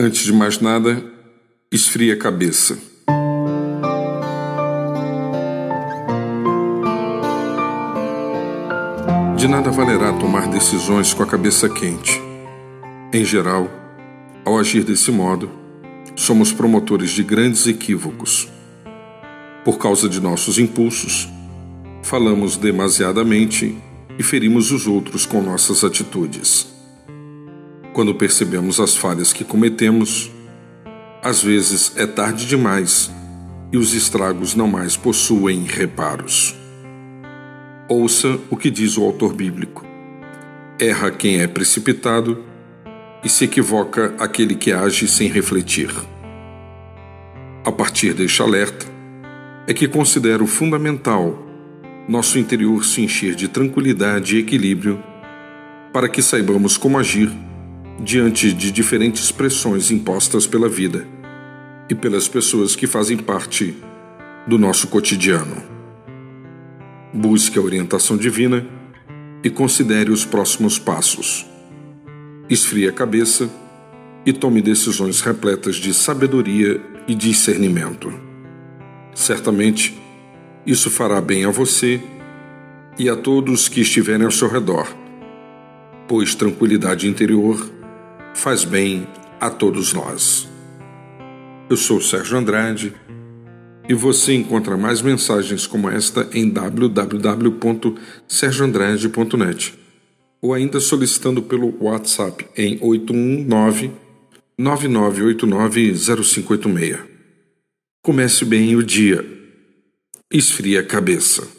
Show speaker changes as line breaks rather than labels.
Antes de mais nada, esfrie a cabeça. De nada valerá tomar decisões com a cabeça quente. Em geral, ao agir desse modo, somos promotores de grandes equívocos. Por causa de nossos impulsos, falamos demasiadamente e ferimos os outros com nossas atitudes. Quando percebemos as falhas que cometemos, às vezes é tarde demais e os estragos não mais possuem reparos. Ouça o que diz o autor bíblico: erra quem é precipitado e se equivoca aquele que age sem refletir. A partir deste alerta, é que considero fundamental nosso interior se encher de tranquilidade e equilíbrio para que saibamos como agir diante de diferentes pressões impostas pela vida e pelas pessoas que fazem parte do nosso cotidiano. Busque a orientação divina e considere os próximos passos. Esfrie a cabeça e tome decisões repletas de sabedoria e discernimento. Certamente, isso fará bem a você e a todos que estiverem ao seu redor, pois tranquilidade interior faz bem a todos nós. Eu sou Sérgio Andrade e você encontra mais mensagens como esta em www.sergioandrade.net ou ainda solicitando pelo WhatsApp em 819 99890586. Comece bem o dia. Esfria a cabeça.